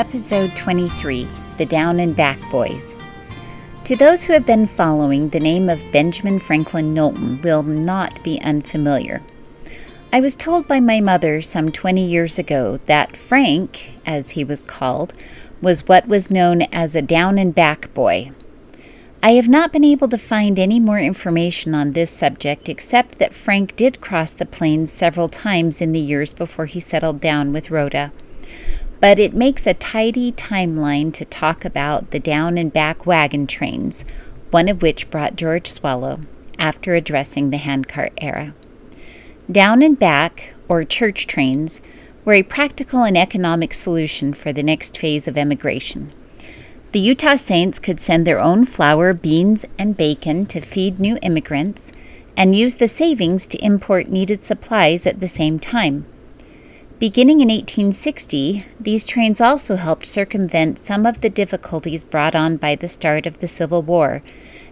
Episode 23 The Down and Back Boys. To those who have been following, the name of Benjamin Franklin Knowlton will not be unfamiliar. I was told by my mother some 20 years ago that Frank, as he was called, was what was known as a down and back boy. I have not been able to find any more information on this subject except that Frank did cross the plains several times in the years before he settled down with Rhoda but it makes a tidy timeline to talk about the down and back wagon trains, one of which brought George Swallow after addressing the handcart era. Down and back, or church trains, were a practical and economic solution for the next phase of emigration. The Utah Saints could send their own flour, beans, and bacon to feed new immigrants and use the savings to import needed supplies at the same time. Beginning in 1860, these trains also helped circumvent some of the difficulties brought on by the start of the Civil War,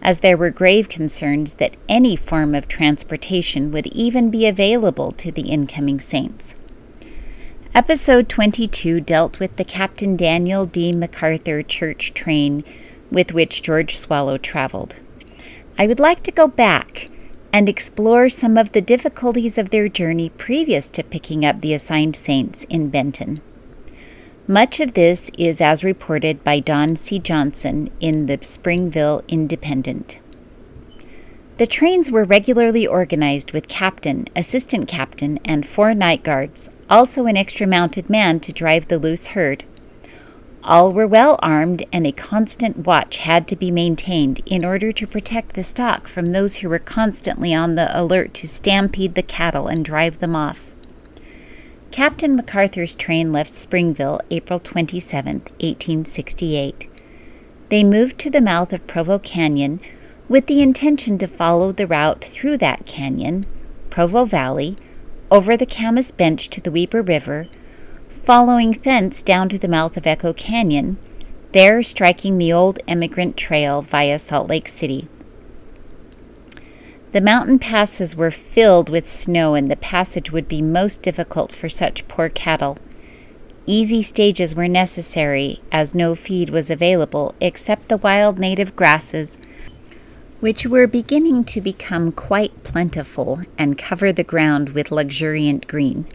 as there were grave concerns that any form of transportation would even be available to the incoming Saints. Episode 22 dealt with the Captain Daniel D. McArthur church train with which George Swallow traveled. I would like to go back and explore some of the difficulties of their journey previous to picking up the assigned saints in Benton. Much of this is as reported by Don C. Johnson in the Springville Independent. The trains were regularly organized with captain, assistant captain, and four night guards, also an extra mounted man to drive the loose herd. All were well armed, and a constant watch had to be maintained in order to protect the stock from those who were constantly on the alert to stampede the cattle and drive them off. Captain McArthur's train left Springville April 27, 1868. They moved to the mouth of Provo Canyon with the intention to follow the route through that canyon, Provo Valley, over the Camas Bench to the Weber River following thence down to the mouth of Echo Canyon, there striking the old emigrant trail via Salt Lake City. The mountain passes were filled with snow, and the passage would be most difficult for such poor cattle. Easy stages were necessary, as no feed was available except the wild native grasses, which were beginning to become quite plentiful and cover the ground with luxuriant green.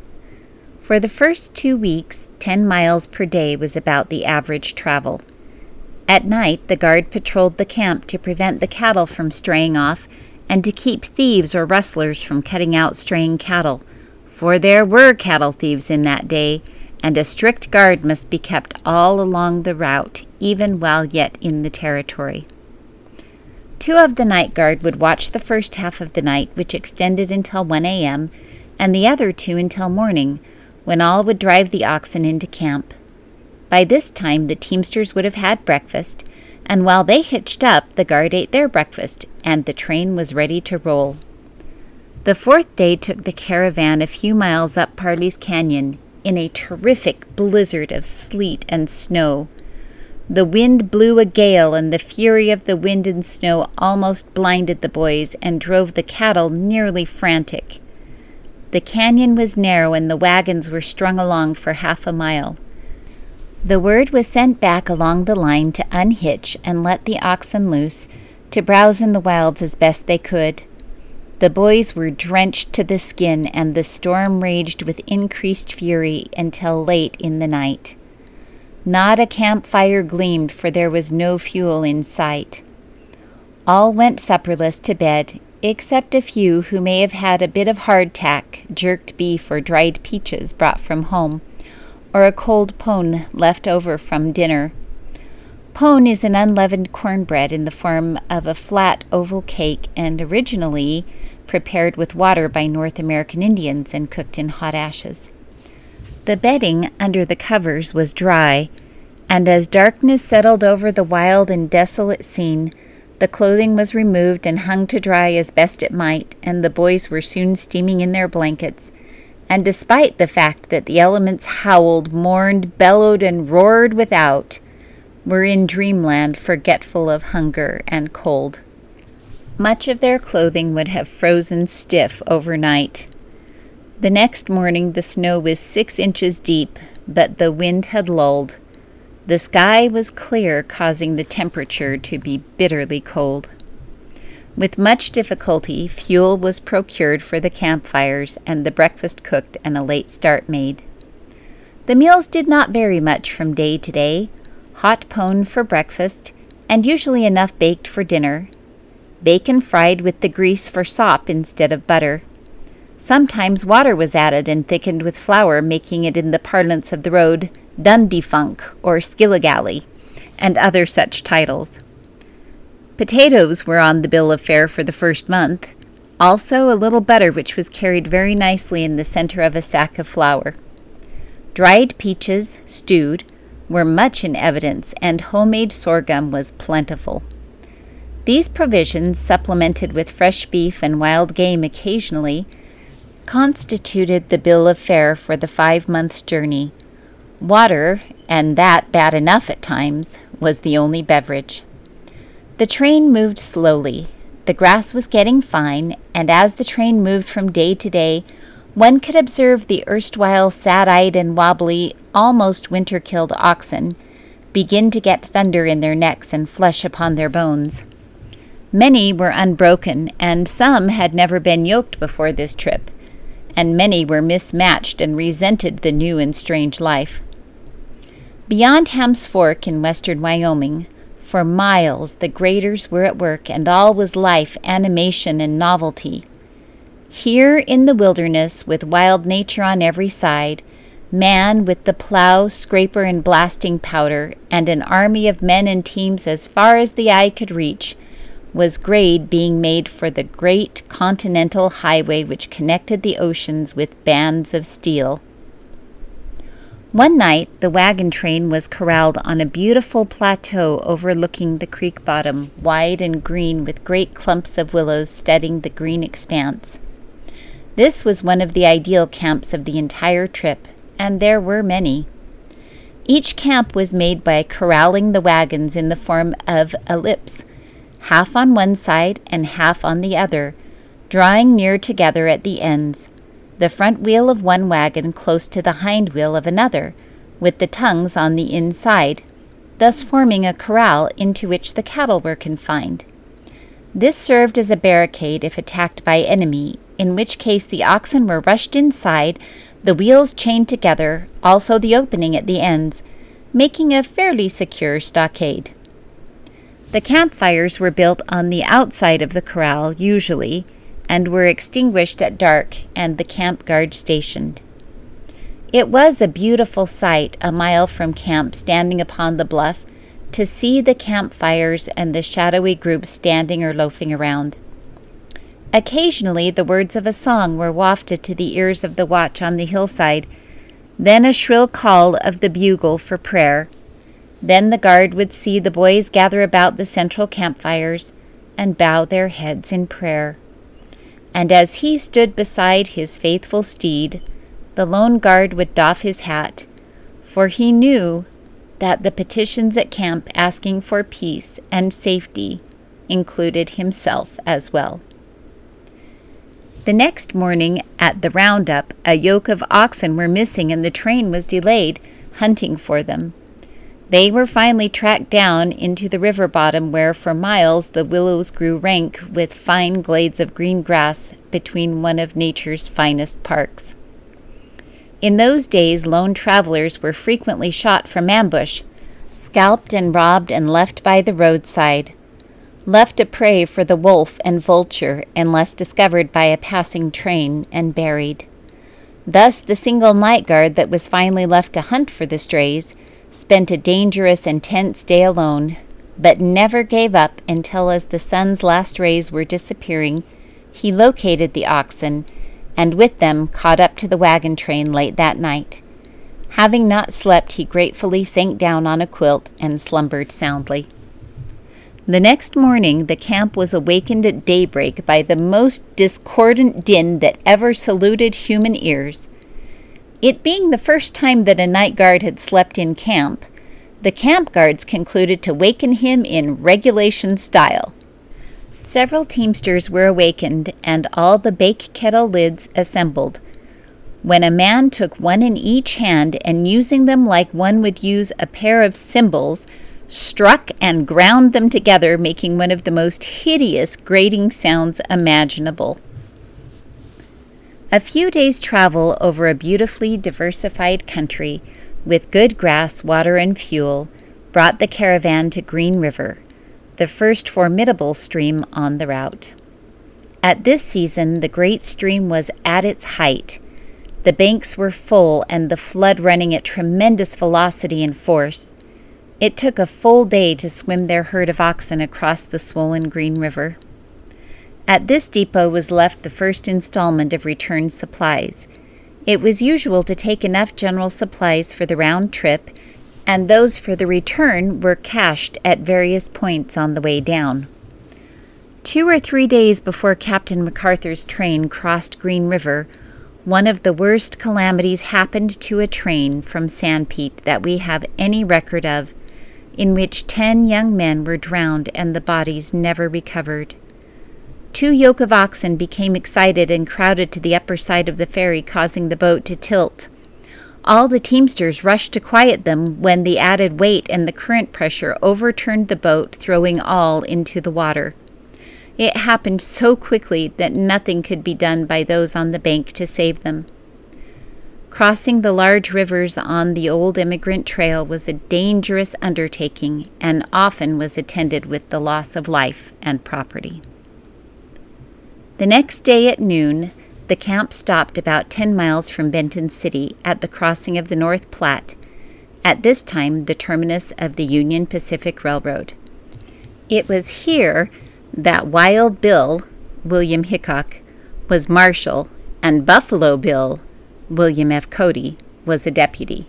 For the first two weeks, 10 miles per day was about the average travel. At night, the guard patrolled the camp to prevent the cattle from straying off and to keep thieves or rustlers from cutting out straying cattle, for there were cattle thieves in that day, and a strict guard must be kept all along the route, even while yet in the territory. Two of the night guard would watch the first half of the night, which extended until 1 a.m., and the other two until morning, when all would drive the oxen into camp. By this time, the teamsters would have had breakfast, and while they hitched up, the guard ate their breakfast, and the train was ready to roll. The fourth day took the caravan a few miles up Parley's Canyon in a terrific blizzard of sleet and snow. The wind blew a gale, and the fury of the wind and snow almost blinded the boys and drove the cattle nearly frantic. The canyon was narrow and the wagons were strung along for half a mile. The word was sent back along the line to unhitch and let the oxen loose to browse in the wilds as best they could. The boys were drenched to the skin, and the storm raged with increased fury until late in the night. Not a campfire gleamed, for there was no fuel in sight. All went supperless to bed, except a few who may have had a bit of hardtack, jerked beef, or dried peaches brought from home, or a cold pone left over from dinner. Pone is an unleavened cornbread in the form of a flat oval cake and originally prepared with water by North American Indians and cooked in hot ashes. The bedding under the covers was dry, and as darkness settled over the wild and desolate scene, the clothing was removed and hung to dry as best it might, and the boys were soon steaming in their blankets. And despite the fact that the elements howled, mourned, bellowed, and roared without, were in dreamland forgetful of hunger and cold. Much of their clothing would have frozen stiff overnight. The next morning the snow was six inches deep, but the wind had lulled. The sky was clear, causing the temperature to be bitterly cold. With much difficulty, fuel was procured for the campfires and the breakfast cooked and a late start made. The meals did not vary much from day to day hot pone for breakfast, and usually enough baked for dinner, bacon fried with the grease for sop instead of butter. Sometimes water was added and thickened with flour, making it, in the parlance of the road, Dundee Funk or Skilligalee, and other such titles. Potatoes were on the bill of fare for the first month, also a little butter which was carried very nicely in the center of a sack of flour. Dried peaches, stewed, were much in evidence, and homemade sorghum was plentiful. These provisions, supplemented with fresh beef and wild game occasionally, constituted the bill of fare for the five months' journey. Water, and that bad enough at times, was the only beverage. The train moved slowly. The grass was getting fine, and as the train moved from day to day, one could observe the erstwhile sad eyed and wobbly, almost winter killed oxen begin to get thunder in their necks and flesh upon their bones. Many were unbroken, and some had never been yoked before this trip, and many were mismatched and resented the new and strange life. Beyond Ham's Fork in western Wyoming, for miles the graders were at work, and all was life, animation, and novelty. Here in the wilderness, with wild nature on every side, man with the plow, scraper, and blasting powder, and an army of men and teams as far as the eye could reach, was grade being made for the great continental highway which connected the oceans with bands of steel. One night, the wagon train was corralled on a beautiful plateau overlooking the creek bottom, wide and green with great clumps of willows studding the green expanse. This was one of the ideal camps of the entire trip, and there were many. Each camp was made by corralling the wagons in the form of ellipse, half on one side and half on the other, drawing near together at the ends the front wheel of one wagon close to the hind wheel of another, with the tongues on the inside, thus forming a corral into which the cattle were confined. This served as a barricade if attacked by enemy, in which case the oxen were rushed inside, the wheels chained together, also the opening at the ends, making a fairly secure stockade. The campfires were built on the outside of the corral, usually, and were extinguished at dark and the camp guard stationed. It was a beautiful sight a mile from camp standing upon the bluff to see the campfires and the shadowy groups standing or loafing around. Occasionally the words of a song were wafted to the ears of the watch on the hillside, then a shrill call of the bugle for prayer. Then the guard would see the boys gather about the central campfires and bow their heads in prayer. And as he stood beside his faithful steed, the lone guard would doff his hat, for he knew that the petitions at camp asking for peace and safety included himself as well. The next morning at the roundup, a yoke of oxen were missing and the train was delayed, hunting for them. They were finally tracked down into the river bottom, where for miles the willows grew rank with fine glades of green grass between one of nature's finest parks. In those days, lone travelers were frequently shot from ambush, scalped and robbed and left by the roadside, left a prey for the wolf and vulture unless discovered by a passing train and buried. Thus, the single night guard that was finally left to hunt for the strays spent a dangerous and tense day alone, but never gave up until, as the sun's last rays were disappearing, he located the oxen and with them caught up to the wagon train late that night. Having not slept, he gratefully sank down on a quilt and slumbered soundly. The next morning, the camp was awakened at daybreak by the most discordant din that ever saluted human ears. It being the first time that a night guard had slept in camp, the camp guards concluded to waken him in regulation style. Several teamsters were awakened, and all the bake kettle lids assembled. when a man took one in each hand and using them like one would use a pair of cymbals, struck and ground them together, making one of the most hideous grating sounds imaginable. A few days' travel over a beautifully diversified country with good grass, water, and fuel brought the caravan to Green River, the first formidable stream on the route. At this season, the great stream was at its height. The banks were full and the flood running at tremendous velocity and force. It took a full day to swim their herd of oxen across the swollen Green River. At this depot was left the first installment of returned supplies. It was usual to take enough general supplies for the round trip, and those for the return were cached at various points on the way down. Two or three days before Captain McArthur's train crossed Green River, one of the worst calamities happened to a train from Sanpete that we have any record of in which ten young men were drowned and the bodies never recovered. Two yoke of oxen became excited and crowded to the upper side of the ferry, causing the boat to tilt. All the teamsters rushed to quiet them when the added weight and the current pressure overturned the boat, throwing all into the water. It happened so quickly that nothing could be done by those on the bank to save them. Crossing the large rivers on the old immigrant trail was a dangerous undertaking and often was attended with the loss of life and property. The next day at noon, the camp stopped about 10 miles from Benton City at the crossing of the North Platte, at this time the terminus of the Union Pacific Railroad. It was here that Wild Bill, William Hickok, was marshal, and Buffalo Bill, William F. Cody, was a deputy.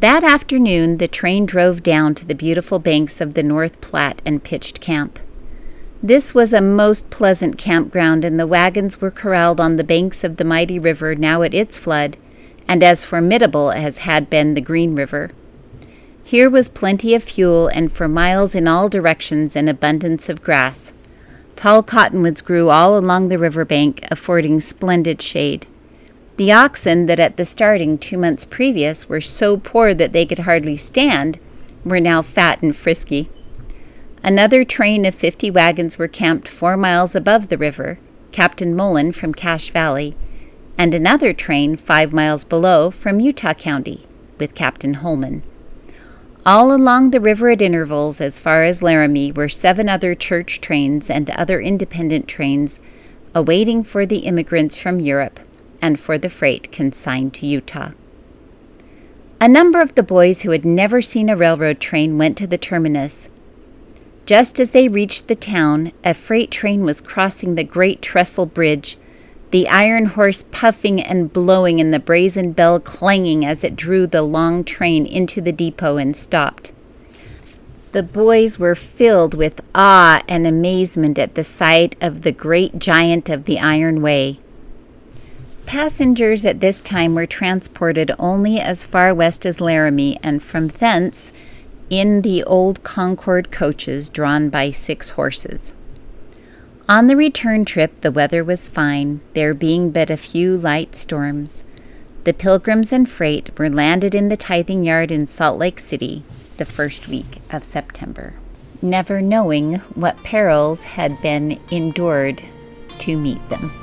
That afternoon, the train drove down to the beautiful banks of the North Platte and pitched camp. This was a most pleasant campground, and the wagons were corralled on the banks of the mighty river now at its flood, and as formidable as had been the Green River. Here was plenty of fuel, and for miles in all directions an abundance of grass. Tall cottonwoods grew all along the river bank, affording splendid shade. The oxen that at the starting two months previous were so poor that they could hardly stand were now fat and frisky. Another train of 50 wagons were camped four miles above the river, Captain Mullen from Cache Valley, and another train five miles below from Utah County with Captain Holman. All along the river at intervals as far as Laramie were seven other church trains and other independent trains awaiting for the immigrants from Europe and for the freight consigned to Utah. A number of the boys who had never seen a railroad train went to the terminus. Just as they reached the town, a freight train was crossing the great trestle bridge, the iron horse puffing and blowing and the brazen bell clanging as it drew the long train into the depot and stopped. The boys were filled with awe and amazement at the sight of the great giant of the Iron Way. Passengers at this time were transported only as far west as Laramie and from thence in the old Concord coaches drawn by six horses. On the return trip, the weather was fine, there being but a few light storms. The pilgrims and freight were landed in the tithing yard in Salt Lake City the first week of September, never knowing what perils had been endured to meet them.